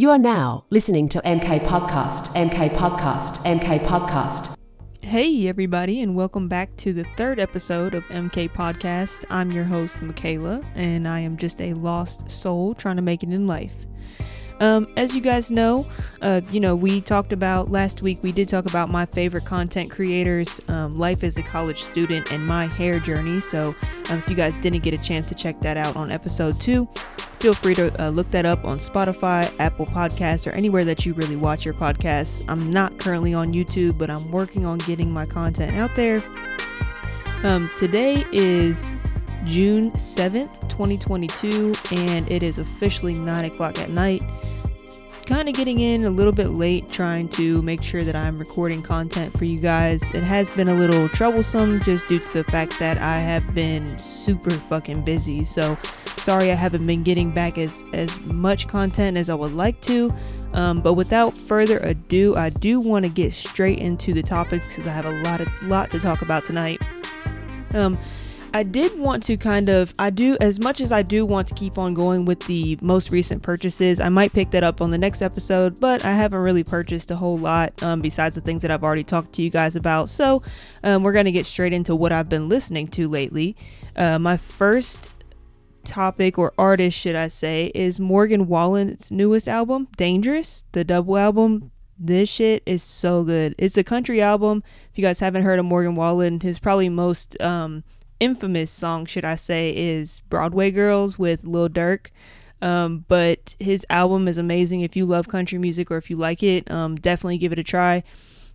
You are now listening to MK Podcast, MK Podcast, MK Podcast. Hey, everybody, and welcome back to the third episode of MK Podcast. I'm your host, Michaela, and I am just a lost soul trying to make it in life. Um, as you guys know, uh, you know, we talked about last week, we did talk about my favorite content creators, um, life as a college student, and my hair journey. So, um, if you guys didn't get a chance to check that out on episode two, feel free to uh, look that up on Spotify, Apple Podcasts, or anywhere that you really watch your podcasts. I'm not currently on YouTube, but I'm working on getting my content out there. Um, today is June 7th, 2022, and it is officially 9 o'clock at night. Kind of getting in a little bit late, trying to make sure that I'm recording content for you guys. It has been a little troublesome just due to the fact that I have been super fucking busy. So, sorry I haven't been getting back as, as much content as I would like to. Um, but without further ado, I do want to get straight into the topics because I have a lot of lot to talk about tonight. Um, I did want to kind of, I do, as much as I do want to keep on going with the most recent purchases, I might pick that up on the next episode, but I haven't really purchased a whole lot um, besides the things that I've already talked to you guys about. So um, we're going to get straight into what I've been listening to lately. Uh, my first topic or artist, should I say, is Morgan Wallen's newest album, Dangerous, the double album. This shit is so good. It's a country album. If you guys haven't heard of Morgan Wallen, his probably most um, infamous song, should I say, is Broadway Girls with Lil Durk. Um, but his album is amazing. If you love country music or if you like it, um, definitely give it a try.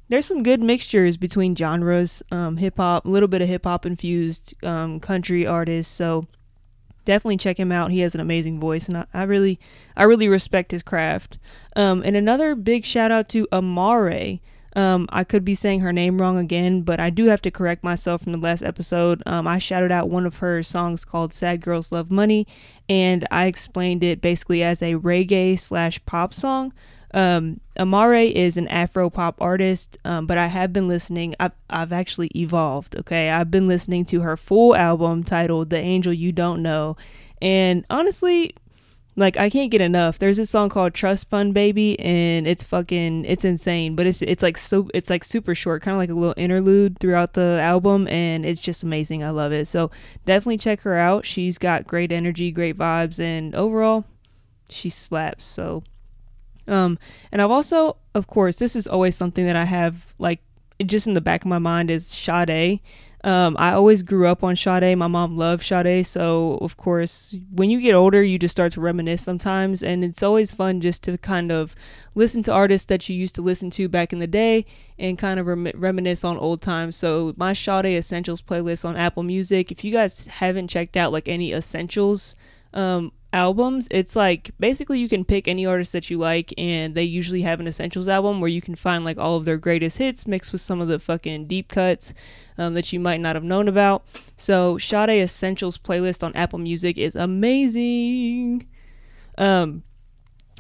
There's some good mixtures between genres, um, hip hop, a little bit of hip hop infused um, country artists. So definitely check him out. He has an amazing voice, and I, I really, I really respect his craft. Um, and another big shout out to Amaarae. Um, I could be saying her name wrong again, but I do have to correct myself from the last episode. Um, I shouted out one of her songs called Sad Girls Love Money, and I explained it basically as a reggae slash pop song. Um, Amaarae is an Afro pop artist, um, but I have been listening. I've, I've actually evolved, okay? I've been listening to her full album titled The Angel You Don't Know. And honestly, like I can't get enough. There's a song called Trust Fund Baby and it's fucking it's insane, but it's it's like so it's like super short, kind of like a little interlude throughout the album and it's just amazing. I love it. So definitely check her out. She's got great energy, great vibes and overall she slaps. So um and I've also of course, this is always something that I have like just in the back of my mind is Sade. Um, I always grew up on Sade. My mom loved Sade, so of course, when you get older, you just start to reminisce sometimes, and it's always fun just to kind of listen to artists that you used to listen to back in the day and kind of rem- reminisce on old times. So my Sade Essentials playlist on Apple Music. If you guys haven't checked out like any Essentials um, albums. It's like basically you can pick any artist that you like, and they usually have an essentials album where you can find like all of their greatest hits mixed with some of the fucking deep cuts um, that you might not have known about. So Sade Essentials playlist on Apple Music is amazing. Um,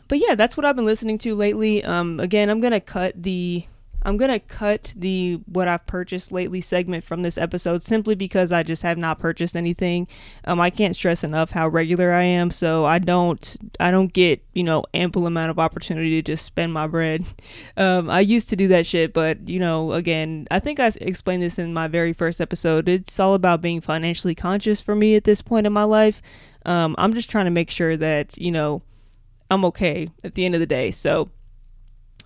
but yeah, that's what I've been listening to lately. Um, again, I'm gonna cut the I'm gonna cut the what I've purchased lately segment from this episode simply because I just have not purchased anything. Um, I can't stress enough how regular I am, so I don't I don't get you know ample amount of opportunity to just spend my bread. Um, I used to do that shit, but you know again, I think I explained this in my very first episode. It's all about being financially conscious for me at this point in my life. Um, I'm just trying to make sure that you know I'm okay at the end of the day. So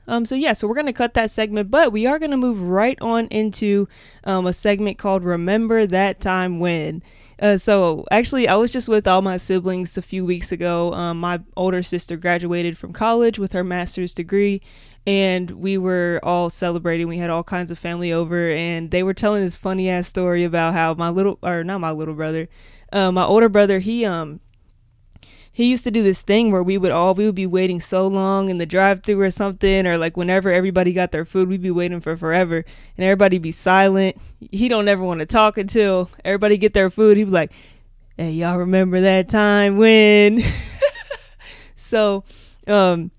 um, so yeah, so we're gonna cut that segment, but we are gonna move right on into um, a segment called "Remember That Time When." Uh, so actually, I was just with all my siblings a few weeks ago. Um, my older sister graduated from college with her master's degree, and we were all celebrating. We had all kinds of family over, and they were telling this funny ass story about how my little, or not my little brother, uh, my older brother, he um he used to do this thing where we would all we would be waiting so long in the drive-through or something or like whenever everybody got their food we'd be waiting for forever and everybody be silent. He don't ever want to talk until everybody get their food. He'd be like hey y'all remember that time when? So um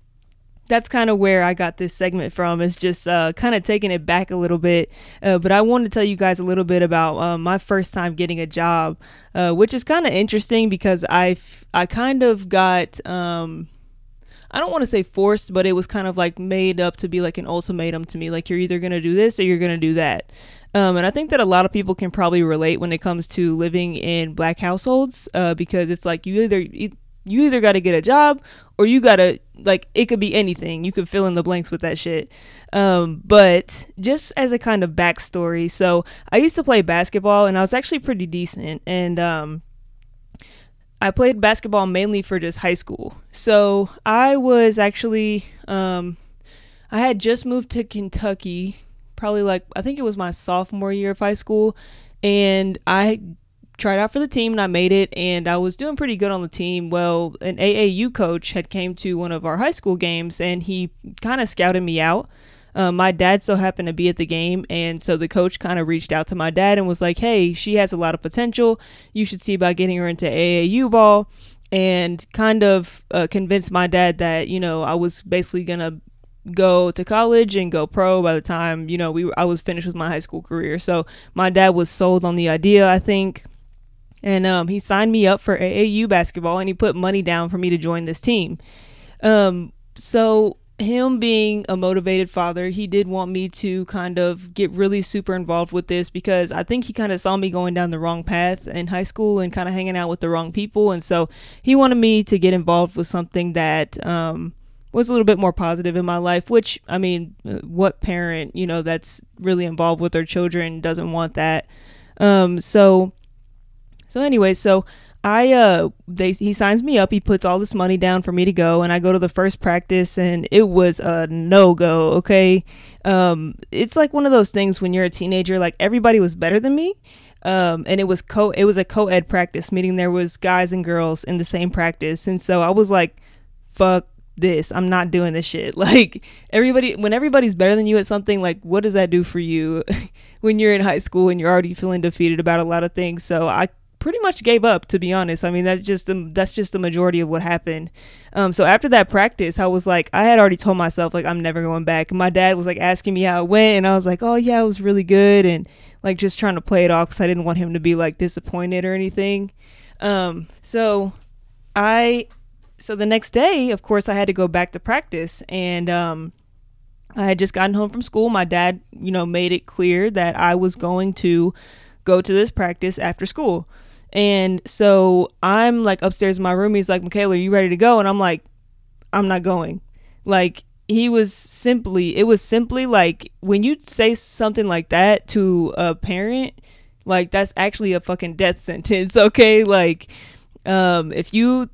that's kind of where I got this segment from. Is just uh, kind of taking it back a little bit. Uh, but I wanted to tell you guys a little bit about uh, my first time getting a job, uh, which is kind of interesting because I I kind of got um, I don't want to say forced, but it was kind of like made up to be like an ultimatum to me. Like you're either gonna do this or you're gonna do that. Um, and I think that a lot of people can probably relate when it comes to living in black households, uh, because it's like you either you either got to get a job or you got to like it could be anything. You could fill in the blanks with that shit. Um, but just as a kind of backstory, so I used to play basketball and I was actually pretty decent, and um, I played basketball mainly for just high school. So I was actually um, I had just moved to Kentucky probably like I think it was my sophomore year of high school, and I tried out for the team and I made it and I was doing pretty good on the team. Well, an AAU coach had came to one of our high school games and he kind of scouted me out. Um, my dad so happened to be at the game and so the coach kind of reached out to my dad and was like, "Hey, she has a lot of potential. You should see about getting her into AAU ball." And kind of uh, convinced my dad that you know I was basically gonna go to college and go pro by the time you know we I was finished with my high school career. So my dad was sold on the idea, I think, and um, he signed me up for AAU basketball and he put money down for me to join this team. Um, so him being a motivated father, he did want me to kind of get really super involved with this because I think he kind of saw me going down the wrong path in high school and kind of hanging out with the wrong people. And so he wanted me to get involved with something that um, was a little bit more positive in my life which i mean uh, what parent you know that's really involved with their children doesn't want that um so so anyway so i uh they he signs me up he puts all this money down for me to go and i go to the first practice and it was a no go okay um it's like one of those things when you're a teenager like everybody was better than me um, and it was co it was a co-ed practice meaning there was guys and girls in the same practice and so i was like fuck this. I'm not doing this shit. Like everybody when everybody's better than you at something, like what does that do for you when you're in high school and you're already feeling defeated about a lot of things? So I pretty much gave up to be honest. I mean, that's just the that's just the majority of what happened. Um so after that practice, I was like I had already told myself like I'm never going back. And my dad was like asking me how it went and I was like, "Oh, yeah, it was really good." And like just trying to play it off cuz I didn't want him to be like disappointed or anything. Um so I so the next day, of course, I had to go back to practice, and um, I had just gotten home from school. My dad, you know, made it clear that I was going to go to this practice after school. And so I'm like upstairs in my room. He's like, Michaela, are you ready to go? And I'm like, I'm not going. Like, he was simply, it was simply like when you say something like that to a parent, like, that's actually a fucking death sentence, okay? Like, um, if you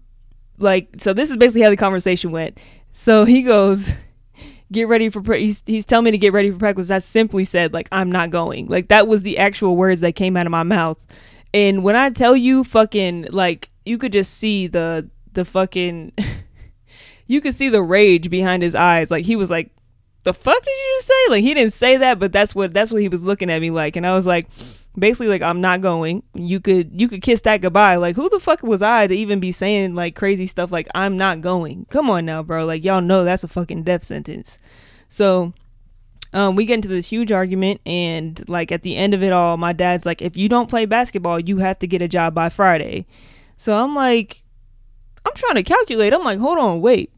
like so this is basically how the conversation went so he goes get ready for pre-. he's, he's telling me to get ready for practice i simply said like i'm not going like that was the actual words that came out of my mouth and when i tell you fucking like you could just see the the fucking you could see the rage behind his eyes like he was like the fuck did you just say like he didn't say that but that's what that's what he was looking at me like and i was like basically like I'm not going. You could you could kiss that goodbye. Like who the fuck was I to even be saying like crazy stuff like I'm not going? Come on now, bro. Like y'all know that's a fucking death sentence. So um, we get into this huge argument and like at the end of it all, my dad's like, if you don't play basketball, you have to get a job by Friday. So I'm like, I'm trying to calculate. I'm like, hold on, wait.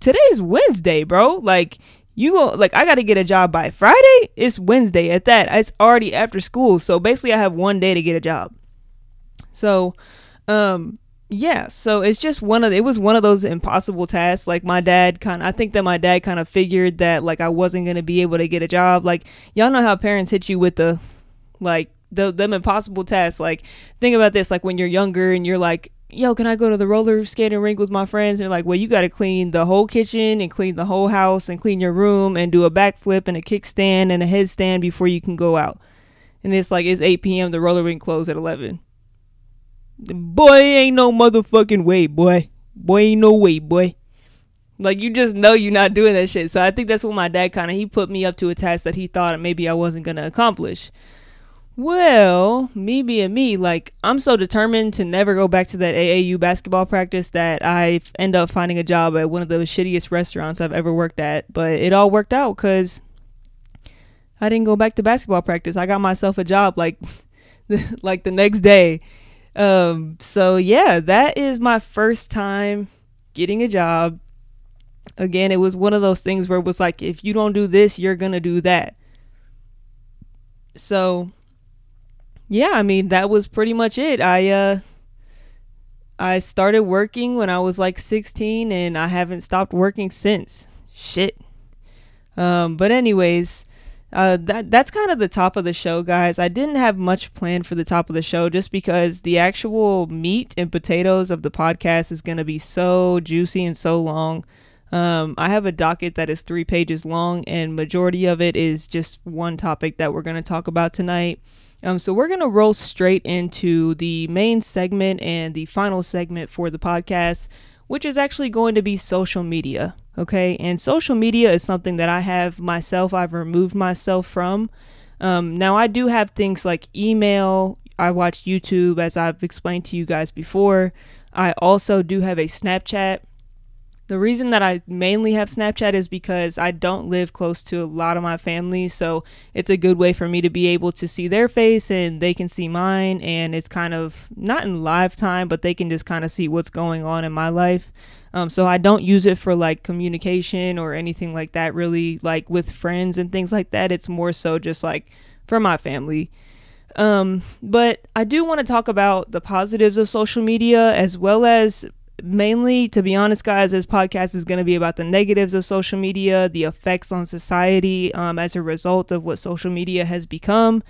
Today's Wednesday, bro. Like you go like I got to get a job by Friday. It's Wednesday at that. It's already after school, so basically I have one day to get a job. So, um, yeah. So it's just one of it was one of those impossible tasks. Like my dad kind, I think that my dad kind of figured that like I wasn't gonna be able to get a job. Like y'all know how parents hit you with the like the them impossible tasks. Like think about this. Like when you're younger and you're like yo, can I go to the roller skating rink with my friends? And they're like, well, you got to clean the whole kitchen and clean the whole house and clean your room and do a backflip and a kickstand and a headstand before you can go out. And it's like, it's 8 p.m. The roller rink closed at 11. Boy, ain't no motherfucking way, boy. Boy, ain't no way, boy. Like, you just know you're not doing that shit. So I think that's what my dad kind of, he put me up to a task that he thought maybe I wasn't to accomplish. Well, me being me, like I'm so determined to never go back to that AAU basketball practice that I end up finding a job at one of the shittiest restaurants I've ever worked at. But it all worked out because I didn't go back to basketball practice. I got myself a job like like the next day. Um, so yeah, that is my first time getting a job again, it was one of those things where it was like, if you don't do this, you're to do that. So, yeah, I mean, that was pretty much it. I, uh, I started working when I was like 16 and I haven't stopped working since. Shit. Um, but anyways, uh, that that's kind of the top of the show, guys. I didn't have much planned for the top of the show just because the actual meat and potatoes of the podcast is gonna be so juicy and so long. Um, I have a docket that is three pages long, and majority of it is just one topic that we're gonna talk about tonight. Um, so we're gonna roll straight into the main segment and the final segment for the podcast, which is actually going to be social media. Okay, and social media is something that I have myself. I've removed myself from. Um, now I do have things like email. I watch YouTube, as I've explained to you guys before. I also do have a Snapchat the reason that I mainly have Snapchat is because I don't live close to a lot of my family, so it's a good way for me to be able to see their face and they can see mine, and it's kind of not in live time, but they can just kind of see what's going on in my life. Um, so I don't use it for like communication or anything like that, really, like with friends and things like that. It's more so just like for my family. Um, but I do want to talk about the positives of social media as well as mainly, to be honest, guys, this podcast is going to be about the negatives of social media, the effects on society um, as a result of what social media has become.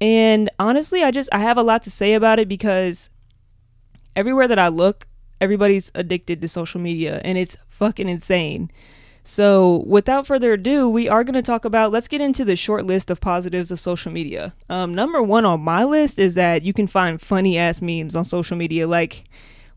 And honestly, I just I have a lot to say about it because everywhere that I look, everybody's addicted to social media, and it's fucking insane. So, without further ado, we are going to talk about. Let's get into the short list of positives of social media. Um, number one on my list is that you can find funny ass memes on social media. Like,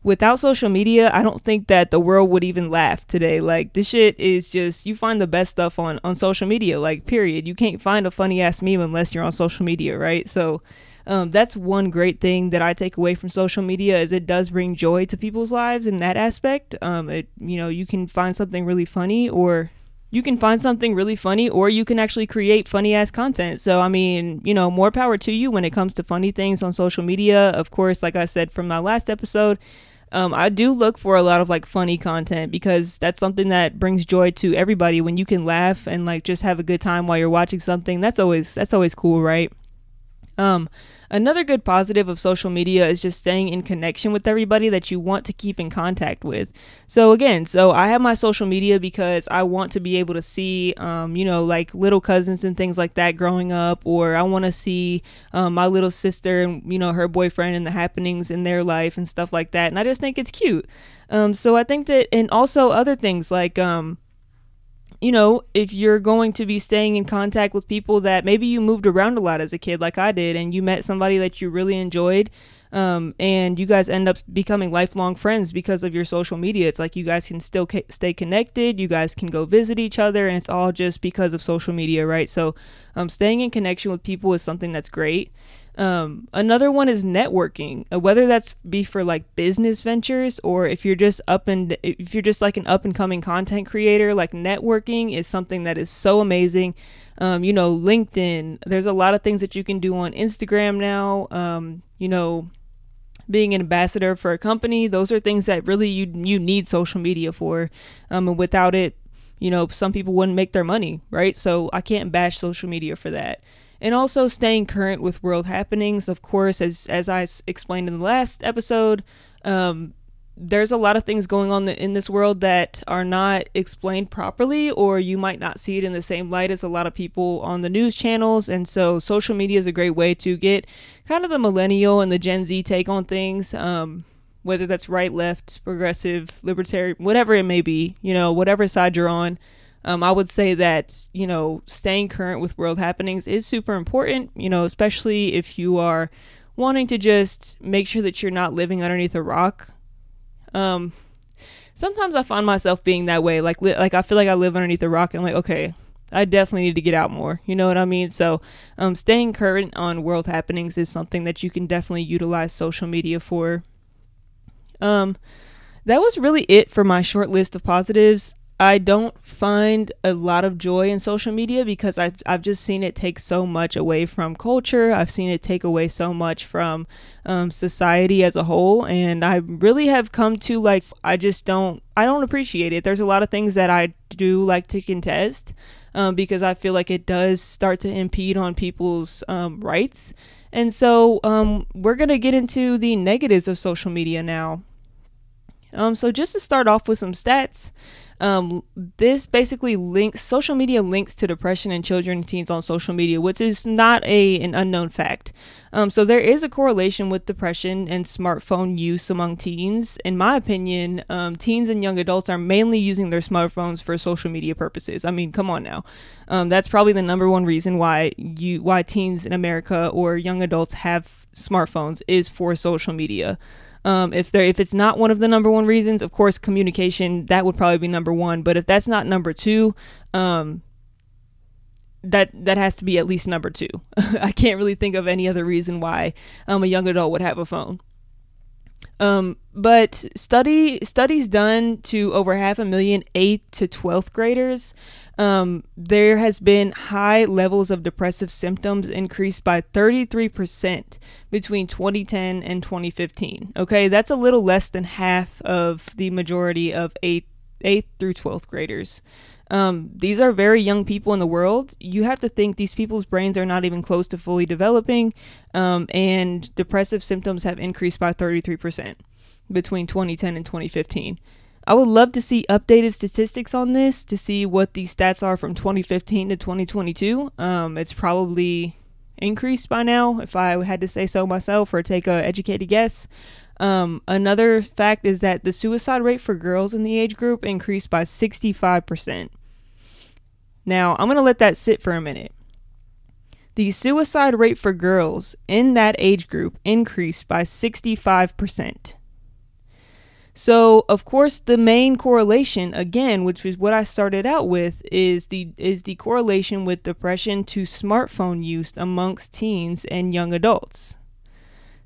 without social media, I don't think that the world would even laugh today. Like this shit is just you find the best stuff on on social media. Like period. You can't find a funny ass meme unless you're on social media, right? So um, that's one great thing that I take away from social media is it does bring joy to people's lives in that aspect. Um, it you know you can find something really funny or you can find something really funny or you can actually create funny ass content. So, I mean, you know, more power to you when it comes to funny things on social media. Of course, like I said from my last episode, um, I do look for a lot of like funny content because that's something that brings joy to everybody when you can laugh and like just have a good time while you're watching something. That's always that's always cool, right? Um, Another good positive of social media is just staying in connection with everybody that you want to keep in contact with. So again, so I have my social media because I want to be able to see, um, you know, like little cousins and things like that growing up, or I want to see um, my little sister and you know her boyfriend and the happenings in their life and stuff like that. And I just think it's cute. Um, so I think that, and also other things like um, you know, if you're going to be staying in contact with people that maybe you moved around a lot as a kid, like I did, and you met somebody that you really enjoyed, um, and you guys end up becoming lifelong friends because of your social media. It's like you guys can still ca- stay connected, you guys can go visit each other, and it's all just because of social media, right? So, um, staying in connection with people is something that's great. Um, another one is networking, uh, whether that's be for like business ventures or if you're just up and if you're just like an up and coming content creator, like networking is something that is so amazing. Um, you know, LinkedIn, there's a lot of things that you can do on Instagram now. Um, you know, being an ambassador for a company, those are things that really you you need social media for. Um, and without it, you know, some people wouldn't make their money, right? So I can't bash social media for that and also staying current with world happenings. Of course, as as I explained in the last episode, um, there's a lot of things going on in this world that are not explained properly, or you might not see it in the same light as a lot of people on the news channels. And so, social media is a great way to get kind of the millennial and the Gen Z take on things. Um, whether that's right, left, progressive, libertarian, whatever it may be, you know, whatever side you're on. Um, I would say that, you know, staying current with world happenings is super important, you know, especially if you are wanting to just make sure that you're not living underneath a rock. Um, sometimes I find myself being that way. Like, li- like I feel like I live underneath a rock and I'm like, okay, I definitely need to get out more. You know what I mean? So, um, staying current on world happenings is something that you can definitely utilize social media for. Um, that was really it for my short list of positives. I don't find a lot of joy in social media because I've, I've just seen it take so much away from culture. I've seen it take away so much from um, society as a whole. And I really have come to like, I just don't, I don't appreciate it. There's a lot of things that I do like to contest um, because I feel like it does start to impede on people's um, rights. And so um, we're going to get into the negatives of social media now. Um, so just to start off with some stats, um, this basically links social media links to depression in children and teens on social media, which is not a an unknown fact. Um, so there is a correlation with depression and smartphone use among teens. In my opinion, um, teens and young adults are mainly using their smartphones for social media purposes. I mean, come on now, um, that's probably the number one reason why you why teens in America or young adults have smartphones is for social media. Um, if there if it's not one of the number one reasons, of course, communication that would probably be number one. But if that's not number two, um, that that has to be at least number two. I can't really think of any other reason why um, a young adult would have a phone. Um, but study studies done to over half a million eighth to twelfth graders, um, there has been high levels of depressive symptoms increased by thirty three percent between 2010 and 2015. Okay, that's a little less than half of the majority of eighth eighth through twelfth graders. Um, these are very young people in the world. You have to think these people's brains are not even close to fully developing, um, and depressive symptoms have increased by 33% between 2010 and 2015. I would love to see updated statistics on this to see what these stats are from 2015 to 2022. Um, it's probably increased by now, if I had to say so myself or take a educated guess. Um, another fact is that the suicide rate for girls in the age group increased by 65%. Now, I'm going to let that sit for a minute. The suicide rate for girls in that age group increased by 65%. So, of course, the main correlation again, which is what I started out with, is the is the correlation with depression to smartphone use amongst teens and young adults.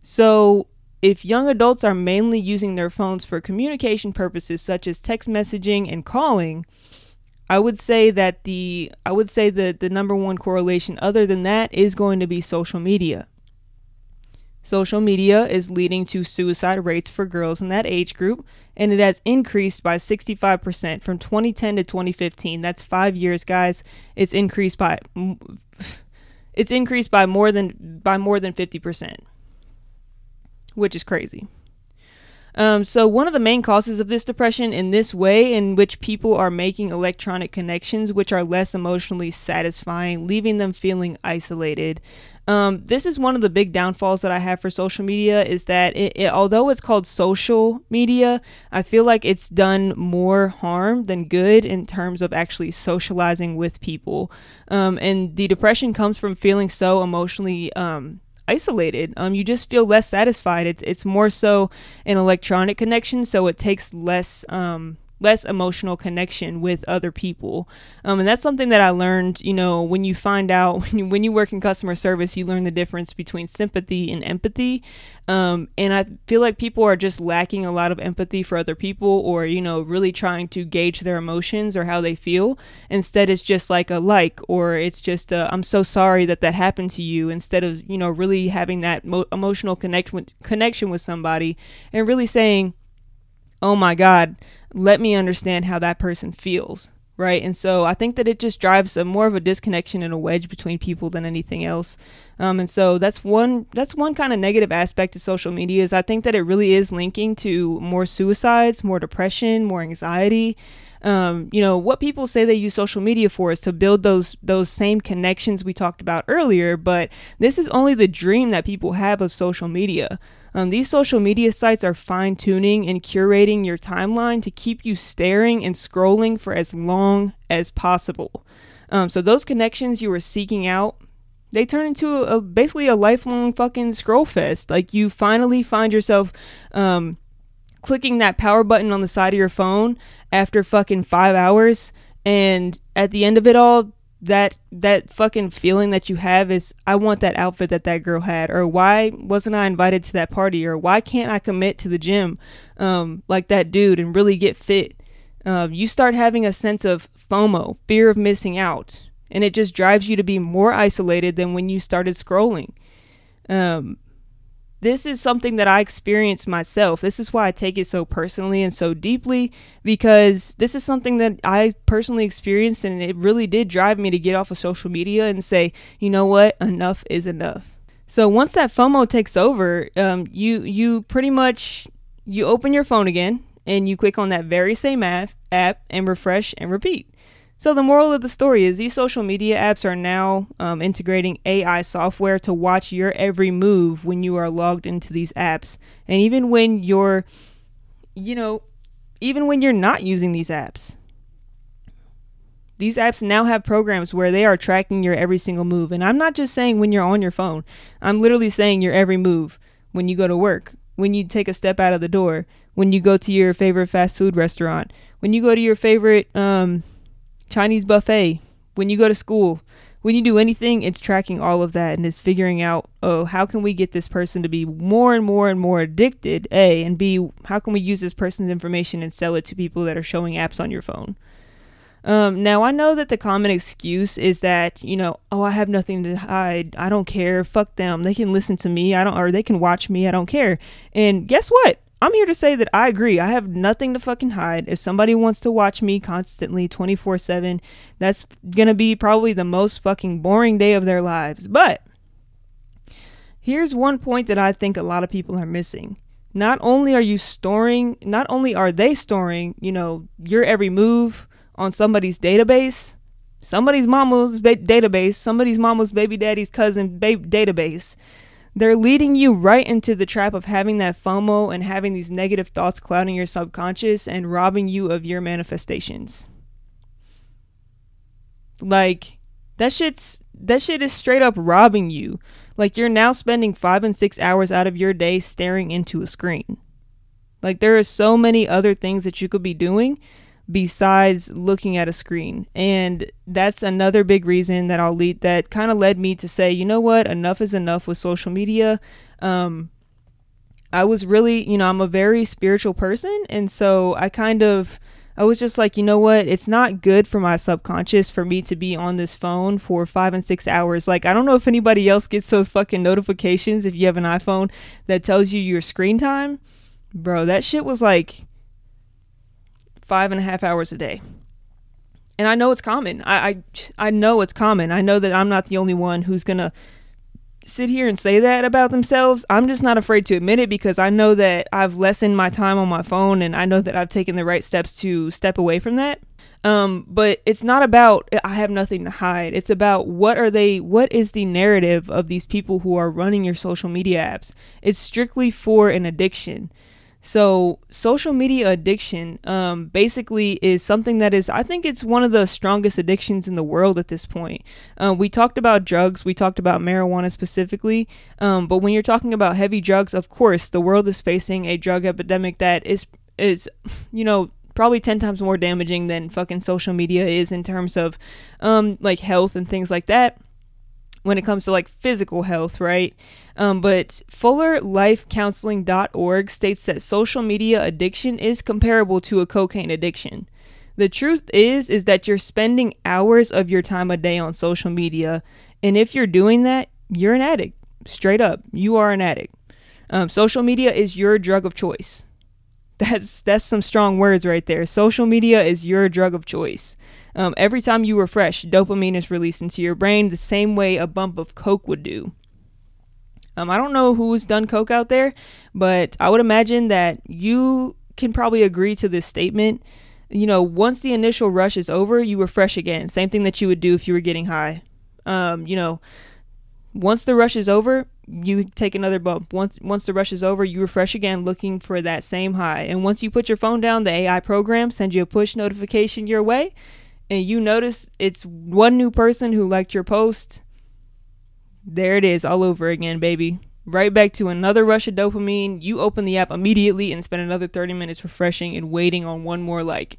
So, if young adults are mainly using their phones for communication purposes such as text messaging and calling, I would say that the I would say that the number one correlation other than that is going to be social media. Social media is leading to suicide rates for girls in that age group, and it has increased by 65% from 2010 to 2015. That's 5 years, guys. It's increased by it's increased by more than by more than 50%, which is crazy. Um, so, one of the main causes of this depression in this way, in which people are making electronic connections which are less emotionally satisfying, leaving them feeling isolated. Um, this is one of the big downfalls that I have for social media is that it, it, although it's called social media, I feel like it's done more harm than good in terms of actually socializing with people. Um, and the depression comes from feeling so emotionally um, isolated. Um, you just feel less satisfied. It's it's more so an electronic connection, so it takes less um less emotional connection with other people. Um, and that's something that I learned, you know, when you find out, when you, when you work in customer service, you learn the difference between sympathy and empathy. Um, and I feel like people are just lacking a lot of empathy for other people or, you know, really trying to gauge their emotions or how they feel. Instead, it's just like a like, or it's just, I'm so sorry that that happened to you, instead of, you know, really having that mo- emotional connection, connection with somebody and really saying, oh my God, let me understand how that person feels right? And so i think that it just drives a more of a disconnection and a wedge between people than anything else. Um, and so that's one that's one kind of negative aspect of social media is i think that it really is linking to more suicides more depression more anxiety. Um, you know what people say they use social media for is to build those those same connections we talked about earlier but this is only the dream that people have of social media um, these social media sites are fine tuning and curating your timeline to keep you staring and scrolling for as long as possible. Um, so those connections you were seeking out, they turn into a, basically a lifelong fucking scroll fest. Like you finally find yourself um, clicking that power button on the side of your phone after fucking five hours, and at the end of it all, that that fucking feeling that you have is I want that outfit that that girl had or why wasn't I invited to that party or why can't I commit to the gym um, like that dude and really get fit Uh, you start having a sense of FOMO, fear of missing out, and it just drives you to be more isolated than when you started scrolling. Um, this is something that I experienced myself. This is why I take it so personally and so deeply because this is something that I personally experienced and it really did drive me to get off of social media and say, you know what, enough is enough. So once that FOMO takes over, um, you you pretty much you open your phone again and you click on that very same app app and refresh and repeat. So, the moral of the story is these social media apps are now um, integrating AI software to watch your every move when you are logged into these apps. And even when you're, you know, even when you're not using these apps. These apps now have programs where they are tracking your every single move. And I'm not just saying when you're on your phone, I'm literally saying your every move when you go to work, when you take a step out of the door, when you go to your favorite fast food restaurant, when you go to your favorite, um, Chinese buffet, when you go to school, when you do anything, it's tracking all of that and it's figuring out, oh, how can we get this person to be more and more and more addicted? A, and B, how can we use this person's information and sell it to people that are showing apps on your phone? Um, now, I know that the common excuse is that, you know, oh, I have nothing to hide. I don't care. Fuck them. They can listen to me. I don't, or they can watch me. I don't care. And guess what? I'm here to say that I agree. I have nothing to fucking hide. If somebody wants to watch me constantly 24 7, that's gonna be probably the most fucking boring day of their lives. But here's one point that I think a lot of people are missing. Not only are you storing, not only are they storing, you know, your every move on somebody's database, somebody's mama's ba- database, somebody's mama's baby daddy's cousin ba- database they're leading you right into the trap of having that FOMO and having these negative thoughts clouding your subconscious and robbing you of your manifestations. Like that shit's that shit is straight up robbing you. Like you're now spending 5 and 6 hours out of your day staring into a screen. Like there are so many other things that you could be doing besides looking at a screen. And that's another big reason that I'll lead that kind of led me to say, you know what, enough is enough with social media. Um, I was really, you know, I'm a very spiritual person. And so I kind of, I was just like, you know what? It's not good for my subconscious for me to be on this phone for five and six hours. Like, I don't know if anybody else gets those fucking notifications if you have an iPhone that tells you your screen time. Bro, that shit was like five and a half hours a day. And I know it's common. I, I, I know it's common. I know that I'm not the only one who's gonna sit here and say that about themselves. I'm just not afraid to admit it because I know that I've lessened my time on my phone and I know that I've taken the right steps to step away from that. Um, but it's not about I have nothing to hide. It's about what are they what is the narrative of these people who are running your social media apps? It's strictly for an addiction. So, social media addiction um, basically is something that is, I think it's one of the strongest addictions in the world at this point. Uh, we talked about drugs, we talked about marijuana specifically, um, but when you're talking about heavy drugs, of course, the world is facing a drug epidemic that is, is you know, probably 10 times more damaging than fucking social media is in terms of um, like health and things like that when it comes to like physical health, right? Um, but FullerLifeCounseling.org states that social media addiction is comparable to a cocaine addiction. The truth is is that you're spending hours of your time a day on social media, and if you're doing that, you're an addict. Straight up, you are an addict. Um, social media is your drug of choice. That's that's some strong words right there. Social media is your drug of choice. Um, every time you refresh, dopamine is released into your brain the same way a bump of coke would do. Um, I don't know who's done coke out there, but I would imagine that you can probably agree to this statement. You know, once the initial rush is over, you refresh again. Same thing that you would do if you were getting high. Um, you know, once the rush is over, you take another bump. Once once the rush is over, you refresh again looking for that same high. And once you put your phone down, the AI program sends you a push notification your way, and you notice it's one new person who liked your post there it is, all over again, baby. Right back to another rush of dopamine. You open the app immediately and spend another 30 minutes refreshing and waiting on one more like.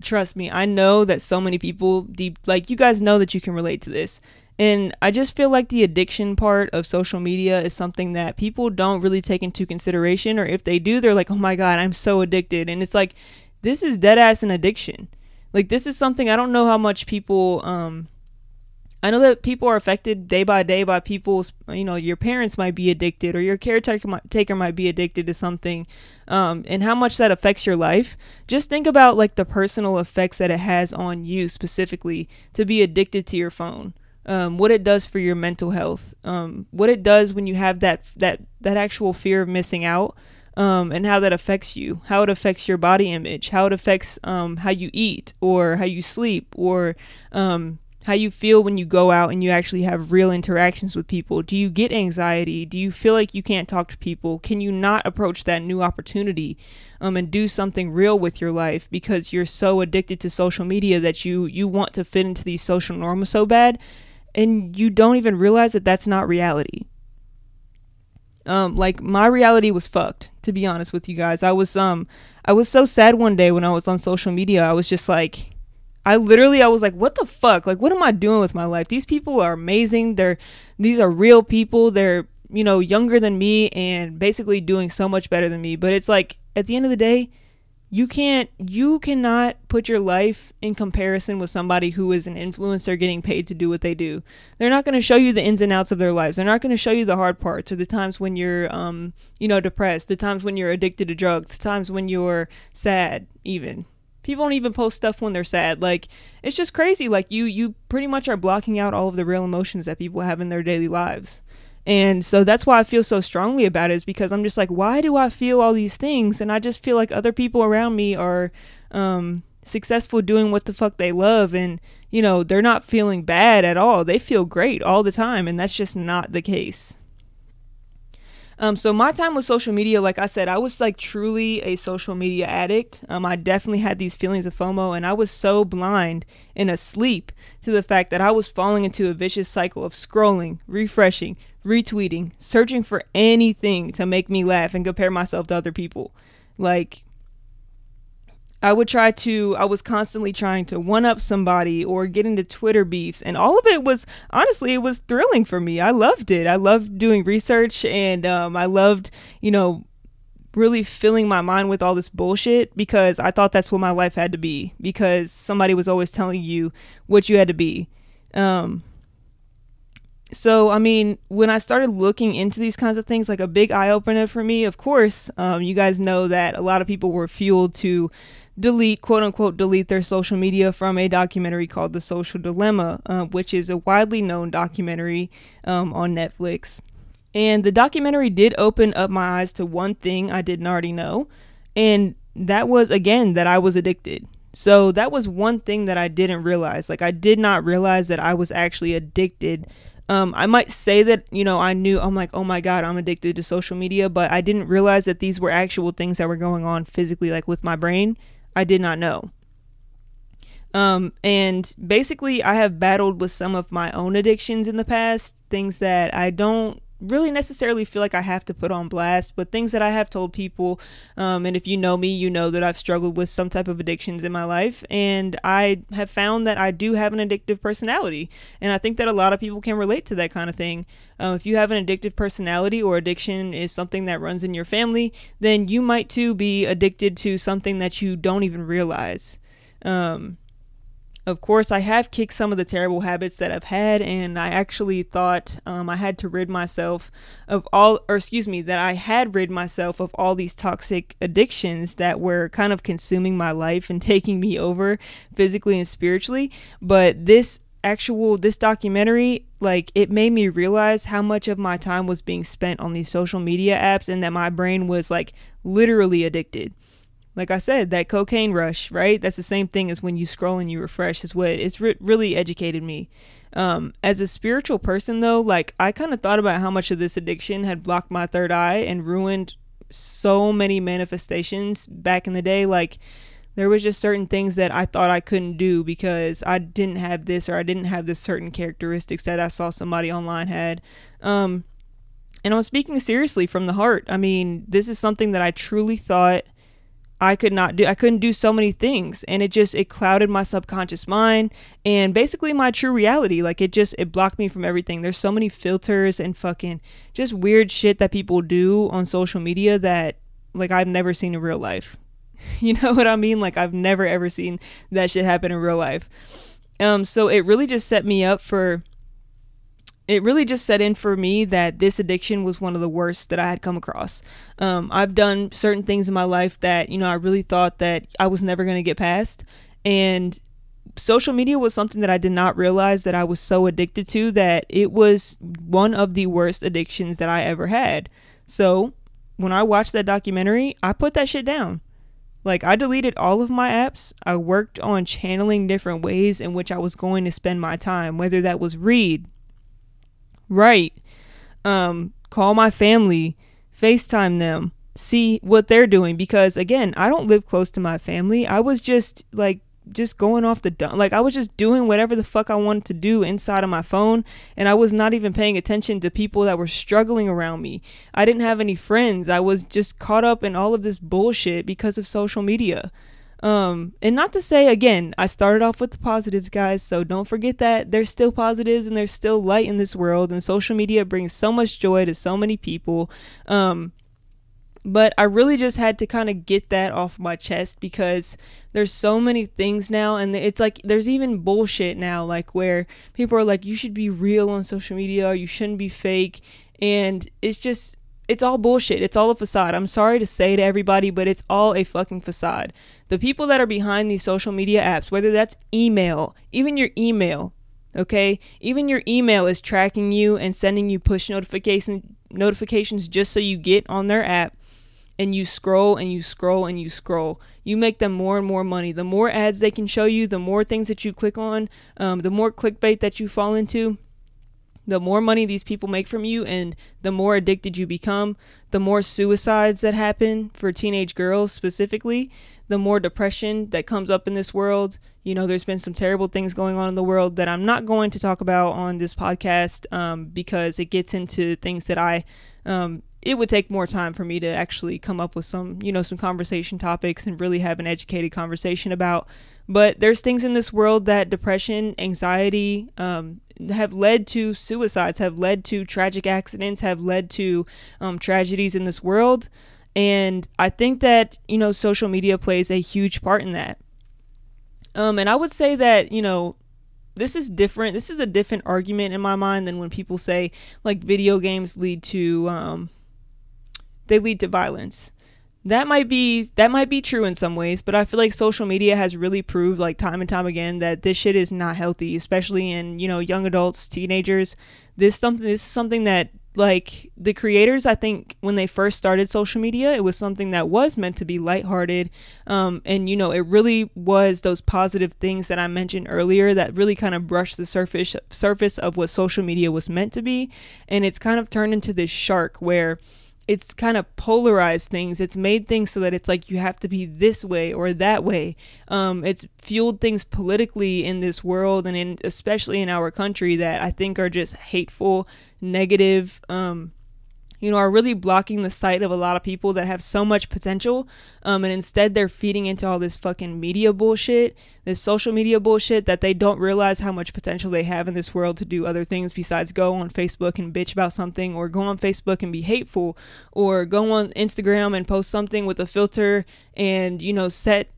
Trust me, I know that so many people deep like you guys know that you can relate to this. And I just feel like the addiction part of social media is something that people don't really take into consideration or if they do they're like, "Oh my god, I'm so addicted." And it's like this is dead ass an addiction. Like this is something I don't know how much people um I know that people are affected day by day by people's, you know, your parents might be addicted or your caretaker might, be addicted to something, um, and how much that affects your life. Just think about like the personal effects that it has on you specifically to be addicted to your phone. Um, what it does for your mental health, um, what it does when you have that that that actual fear of missing out, um, and how that affects you, how it affects your body image, how it affects um, how you eat or how you sleep or um, how you feel when you go out and you actually have real interactions with people. Do you get anxiety? Do you feel like you can't talk to people? Can you not approach that new opportunity um, and do something real with your life because you're so addicted to social media that you you want to fit into these social norms so bad and you don't even realize that that's not reality. Um, like my reality was fucked, to be honest with you guys. I was um I was so sad one day when I was on social media. I was just like I literally I was like, what the fuck? Like what am I doing with my life? These people are amazing. They're these are real people. They're, you know, younger than me and basically doing so much better than me. But it's like at the end of the day, you can't you cannot put your life in comparison with somebody who is an influencer getting paid to do what they do. They're not going to show you the ins and outs of their lives. They're not going to show you the hard parts or the times when you're um, you know, depressed, the times when you're addicted to drugs, the times when you're sad even people don't even post stuff when they're sad like it's just crazy like you you pretty much are blocking out all of the real emotions that people have in their daily lives and so that's why i feel so strongly about it is because i'm just like why do i feel all these things? And i just feel like other people around me are um successful doing what the fuck they love. And you know they're not feeling bad at all. They feel great all the time. And that's just not the case um, so my time with social media, like I said, I was like truly a social media addict. Um, I definitely had these feelings of FOMO, and I was so blind and asleep to the fact that I was falling into a vicious cycle of scrolling, refreshing, retweeting, searching for anything to make me laugh and compare myself to other people. Like I would try to, I was constantly trying to one up somebody or get into Twitter beefs. And all of it was, honestly, it was thrilling for me. I loved it. I loved doing research and um, I loved, you know, really filling my mind with all this bullshit because I thought that's what my life had to be because somebody was always telling you what you had to be. Um, so i mean when i started looking into these kinds of things like a big eye-opener for me of course um, you guys know that a lot of people were fueled to delete, quote unquote, delete their social media from a documentary called The Social Dilemma, uh, which is a widely known documentary um, on Netflix. And the documentary did open up my eyes to one thing I didn't already know. And that was, again, that I was addicted. So that was one thing that I didn't realize. Like, I did not realize that I was actually addicted. Um, I might say that, you know, I knew, I'm like, oh my God, I'm addicted to social media, but I didn't realize that these were actual things that were going on physically, like with my brain. I did not know. Um, and basically, I have battled with some of my own addictions in the past, things that I don't really necessarily feel like I have to put on blast, but things that I have told people. Um, and if you know me, you know that I've struggled with some type of addictions in my life. And I have found that I do have an addictive personality. And I think that a lot of people can relate to that kind of thing. Um, if you have an addictive personality or addiction is something that runs in your family, then you might too be addicted to something that you don't even realize. Um, of course, I have kicked some of the terrible habits that I've had, and I actually thought um, I had to rid myself of all, or excuse me, that I had rid myself of all these toxic addictions that were kind of consuming my life and taking me over physically and spiritually. But this actual this documentary like it made me realize how much of my time was being spent on these social media apps and that my brain was like literally addicted like I said that cocaine rush right that's the same thing as when you scroll and you refresh is what it's re- really educated me um, as a spiritual person though like I kind of thought about how much of this addiction had blocked my third eye and ruined so many manifestations back in the day like there was just certain things that I thought I couldn't do because I didn't have this or I didn't have the certain characteristics that I saw somebody online had. Um, and I'm speaking seriously from the heart. I mean, this is something that I truly thought I could not do. I couldn't do so many things, and it just it clouded my subconscious mind and basically my true reality. Like it just it blocked me from everything. There's so many filters and fucking just weird shit that people do on social media that like I've never seen in real life. You know what I mean? Like I've never ever seen that shit happen in real life. Um, so it really just set me up for it really just set in for me that this addiction was one of the worst that I had come across. Um, I've done certain things in my life that, you know, I really thought that I was never going to get past. And social media was something that I did not realize that I was so addicted to that it was one of the worst addictions that I ever had. So when I watched that documentary, I put that shit down. Like, I deleted all of my apps. I worked on channeling different ways in which I was going to spend my time, whether that was read, write, um, call my family, FaceTime them, see what they're doing. Because again, I don't live close to my family. I was just like, just going off the dump. Like I was just doing whatever the fuck I wanted to do inside of my phone, and I was not even paying attention to people that were struggling around me. I didn't have any friends. I was just caught up in all of this bullshit because of social media. Um, and not to say again, I started off with the positives, guys, so don't forget that there's still positives and there's still light in this world, and social media brings so much joy to so many people. Um, but I really just had to kind of get that off my chest because there's so many things now, and it's like there's even bullshit now, like where people are like, you should be real on social media, you shouldn't be fake, and it's just it's all bullshit. It's all a facade. I'm sorry to say to everybody, but it's all a fucking facade. The people that are behind these social media apps, whether that's email, even your email, okay? Even your email is tracking you and sending you push notification notifications just so you get on their app and you scroll and you scroll and you scroll. You make them more and more money. The more ads they can show you, the more things that you click on, um, the more clickbait that you fall into the more money these people make from you and the more addicted you become, the more suicides that happen for teenage girls specifically, the more depression that comes up in this world. You know, there's been some terrible things going on in the world that I'm not going to talk about on this podcast um, because it gets into things that I. Um, it would take more time for me to actually come up with some, you know, some conversation topics and really have an educated conversation about. But there's things in this world that depression, anxiety, um, have led to suicides, have led to tragic accidents, have led to um, tragedies in this world. And I think that, you know, social media plays a huge part in that. Um, and I would say that, you know, this is different. This is a different argument in my mind than when people say like video games lead to um, they lead to violence that might be that might be true in some ways but i feel like social media has really proved like time and time again that this shit is not healthy especially in you know young adults teenagers. This something this is something that like the creators i think when they first started social media it was something that was meant to be lighthearted. Um, and you know it really was those positive things that i mentioned earlier that really kind of brushed the surface surface of what social media was meant to be. And it's kind of turned into this shark where it's kind of polarized things. It's made things so that it's like you have to be this way or that way. Um, it's fueled things politically in this world and in especially in our country that I think are just hateful, negative. Um, you know, are really blocking the sight of a lot of people that have so much potential. Um, and instead, they're feeding into all this fucking media bullshit, this social media bullshit that they don't realize how much potential they have in this world to do other things besides go on Facebook and bitch about something, or go on Facebook and be hateful, or go on Instagram and post something with a filter and, you know, set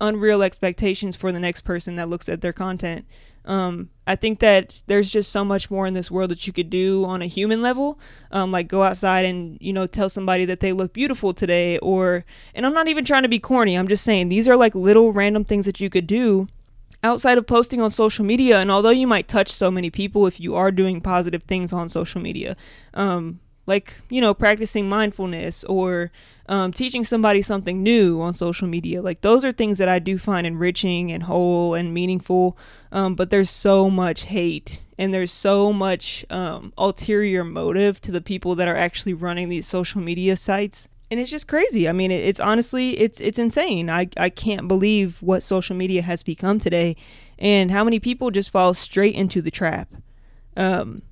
unreal expectations for the next person that looks at their content. Um, I think that there's just so much more in this world that you could do on a human level. Um, like go outside and, you know, tell somebody that they look beautiful today. Or, and I'm not even trying to be corny. I'm just saying these are like little random things that you could do outside of posting on social media. And although you might touch so many people if you are doing positive things on social media, um, like you know practicing mindfulness or um, teaching somebody something new on social media. Like those are things that i do find enriching and whole and meaningful um, but there's so much hate and there's so much um, ulterior motive to the people that are actually running these social media sites. And it's just crazy. I mean it, it's honestly it's it's insane. I, I can't believe what social media has become today and how many people just fall straight into the trap. Um,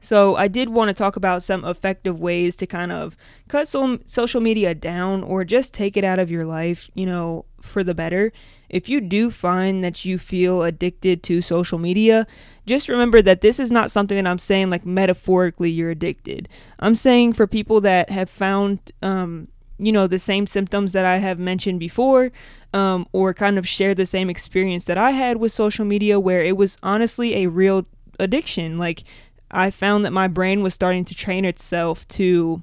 so I did want to talk about some effective ways to kind of cut some social media down or just take it out of your life, you know, for the better. If you do find that you feel addicted to social media, just remember that this is not something that I'm saying like metaphorically you're addicted. I'm saying for people that have found um, you know, the same symptoms that I have mentioned before, um, or kind of share the same experience that I had with social media, where it was honestly a real addiction. Like, I found that my brain was starting to train itself to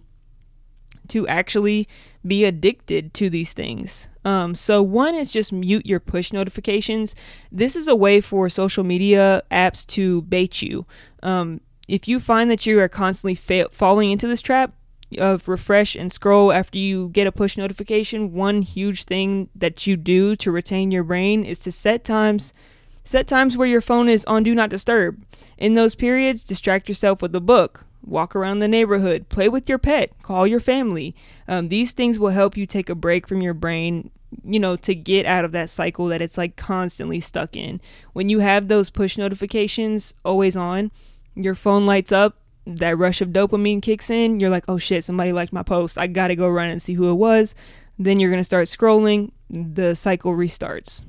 to actually be addicted to these things. Um, so one is just mute your push notifications. This is a way for social media apps to bait you. Um, if you find that you are constantly fa- falling into this trap of refresh and scroll after you get a push notification, one huge thing that you do to retain your brain is to set times set times where your phone is on do not disturb. In those periods, distract yourself with a book, walk around the neighborhood, play with your pet, call your family. Um, these things will help you take a break from your brain, you know, to get out of that cycle that it's like constantly stuck in. When you have those push notifications always on, your phone lights up, that rush of dopamine kicks in. You're like, oh shit, somebody liked my post. I gotta go run and see who it was. Then you're gonna start scrolling. The cycle restarts.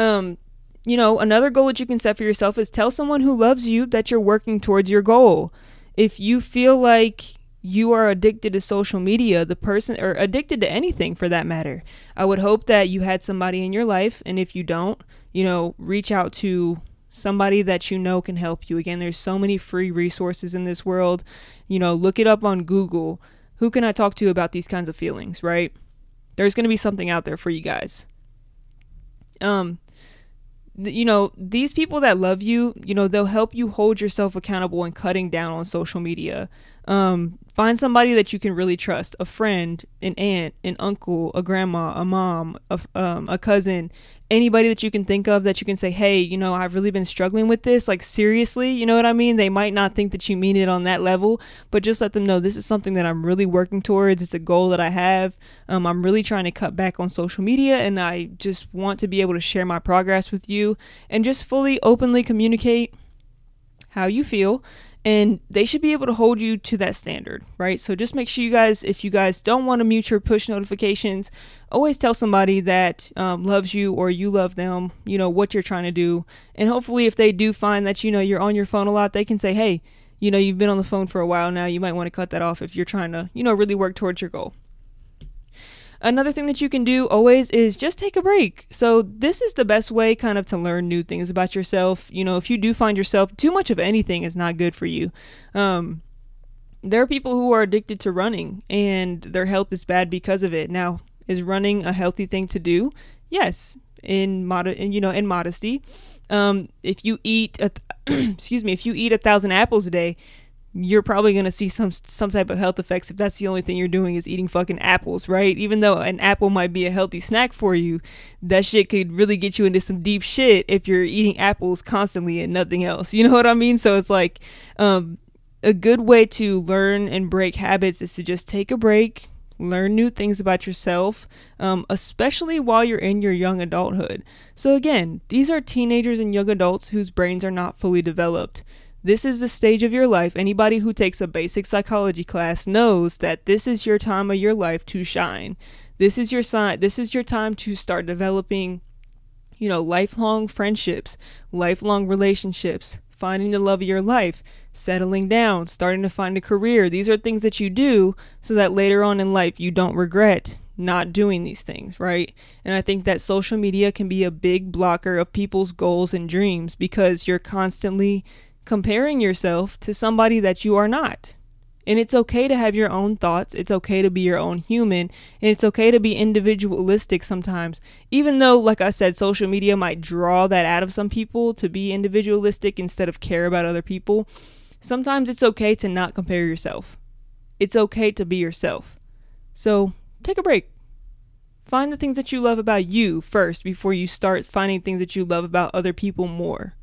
Um, you know, another goal that you can set for yourself is tell someone who loves you that you're working towards your goal. If you feel like you are addicted to social media, the person, or addicted to anything for that matter, I would hope that you had somebody in your life. And if you don't, you know, reach out to somebody that you know can help you. Again, there's so many free resources in this world. You know, look it up on Google. Who can I talk to about these kinds of feelings, right? There's going to be something out there for you guys. Um, you know, these people that love you, you know, they'll help you hold yourself accountable and cutting down on social media. Um, find somebody that you can really trust a friend, an aunt, an uncle, a grandma, a mom, a, um, a cousin, anybody that you can think of that you can say, hey, you know, I've really been struggling with this. Like, seriously, you know what I mean? They might not think that you mean it on that level, but just let them know this is something that I'm really working towards. It's a goal that I have. Um, I'm really trying to cut back on social media, and I just want to be able to share my progress with you and just fully, openly communicate how you feel and they should be able to hold you to that standard, right? So just make sure you guys, if you guys don't want to mute your push notifications, always tell somebody that um, loves you or you love them, you know, what you're trying to do. And hopefully, if they do find that, you know, you're on your phone a lot, they can say, hey, you know, you've been on the phone for a while now, you might want to cut that off if you're trying to, you know, really work towards your goal. Another thing that you can do always is just take a break. So, this is the best way kind of to learn new things about yourself. You know, if you do find yourself too much of anything is not good for you. Um, there are people who are addicted to running and their health is bad because of it. Now, is running a healthy thing to do? Yes, in mod, you know, in modesty. Um, if you eat, a th- excuse me, if you eat a thousand apples a day, you're probably going to see some some type of health effects if that's the only thing you're doing is eating fucking apples, right? Even though an apple might be a healthy snack for you, that shit could really get you into some deep shit if you're eating apples constantly and nothing else. You know what I mean? So it's like um, a good way to learn and break habits is to just take a break, learn new things about yourself, um, especially while you're in your young adulthood. So, again, these are teenagers and young adults whose brains are not fully developed. This is the stage of your life. Anybody who takes a basic psychology class knows that this is your time of your life to shine. This is your sign this is your time to start developing you know, lifelong friendships, lifelong relationships, finding the love of your life, settling down, starting to find a career. These are things that you do so that later on in life you don't regret not doing these things, right? And I think that social media can be a big blocker of people's goals and dreams because you're constantly comparing yourself to somebody that you are not. And it's okay to have your own thoughts. It's okay to be your own human. And it's okay to be individualistic sometimes. Even though, like I said, social media might draw that out of some people to be individualistic instead of care about other people. Sometimes it's okay to not compare yourself. It's okay to be yourself. So take a break. Find the things that you love about you first before you start finding things that you love about other people more.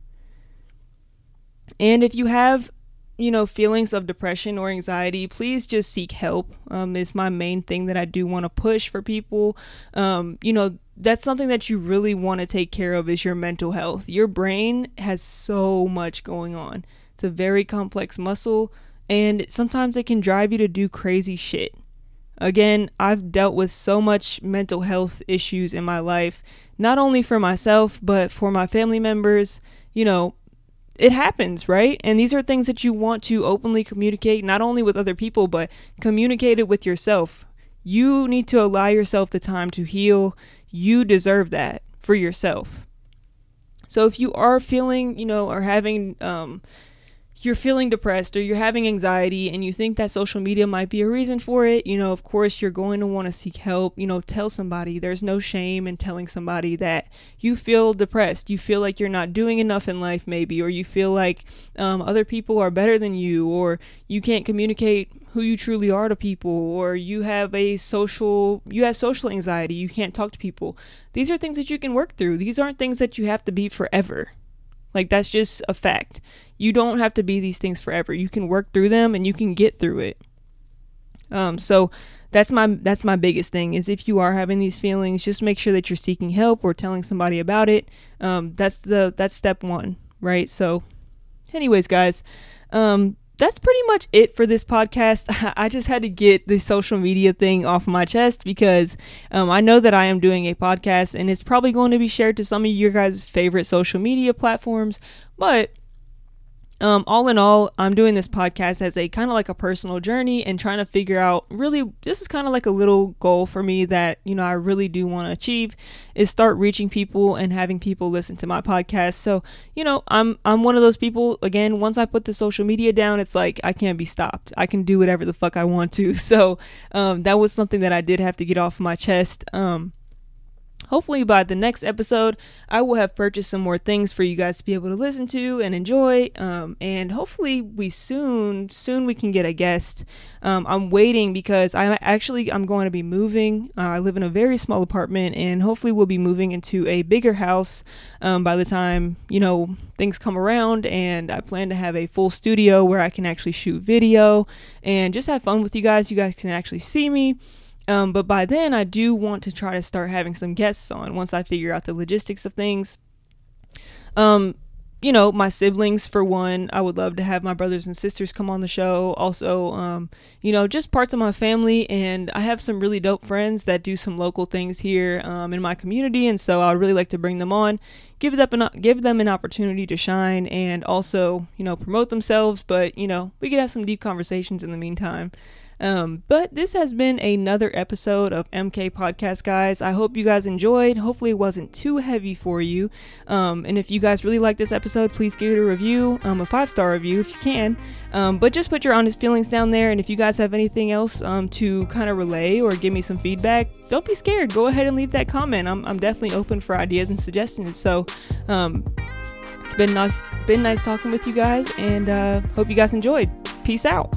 And if you have, you know, feelings of depression or anxiety, please just seek help. Um, it's my main thing that I do want to push for people. Um, you know, that's something that you really want to take care of is your mental health. Your brain has so much going on. It's a very complex muscle, and sometimes it can drive you to do crazy shit. Again, I've dealt with so much mental health issues in my life, not only for myself, but for my family members. You know, it happens, right? And these are things that you want to openly communicate, not only with other people, but communicate it with yourself. You need to allow yourself the time to heal. You deserve that for yourself. So if you are feeling, you know, or having um, you're feeling depressed or you're having anxiety and you think that social media might be a reason for it, you know, of course, you're going to want to seek help. You know, tell somebody. There's no shame in telling somebody that you feel depressed. You feel like you're not doing enough in life, maybe, or you feel like um, other people are better than you, or you can't communicate who you truly are to people, or you have a social, you have social anxiety. You can't talk to people. These are things that you can work through. These aren't things that you have to be forever. Like, that's just a fact. You don't have to be these things forever. You can work through them and you can get through it. Um, so that's my that's my biggest thing is if you are having these feelings, just make sure that you're seeking help or telling somebody about it. Um, that's the that's step one, right? So, anyways, guys, um, that's pretty much it for this podcast. I just had to get the social media thing off my chest because um, I know that I am doing a podcast and it's probably going to be shared to some of your guys' favorite social media platforms. But um, all in all, I'm doing this podcast as a kind of like a personal journey and trying to figure out really, this is kind of like a little goal for me that, you know, I really do want to achieve is start reaching people and having people listen to my podcast. So, you know, I'm, I'm one of those people, again, once I put the social media down, it's like I can't be stopped. I can do whatever the fuck I want to. So, um, that was something that I did have to get off my chest. Um, hopefully by the next episode i will have purchased some more things for you guys to be able to listen to and enjoy um, and hopefully we soon soon we can get a guest. Um, i'm waiting because i actually i'm going to be moving. Uh, i live in a very small apartment and hopefully we'll be moving into a bigger house um, by the time you know things come around. And i plan to have a full studio where i can actually shoot video and just have fun with you guys. You guys can actually see me um, but by then, I do want to try to start having some guests on once I figure out the logistics of things. Um, you know, my siblings, for one, I would love to have my brothers and sisters come on the show. Also, um, you know, just parts of my family. And I have some really dope friends that do some local things here um, in my community. And so I would really like to bring them on, give them, an, give them an opportunity to shine and also, you know, promote themselves. But, you know, we could have some deep conversations in the meantime. Um, but this has been another episode of MK Podcast, guys. I hope you guys enjoyed. Hopefully, it wasn't too heavy for you. Um, and if you guys really like this episode, please give it a review, um, a five star review if you can. Um, but just put your honest feelings down there. And if you guys have anything else um, to kind of relay or give me some feedback, don't be scared. Go ahead and leave that comment. I'm, I'm definitely open for ideas and suggestions. So, um, it's been nice, been nice talking with you guys, and uh, hope you guys enjoyed. Peace out.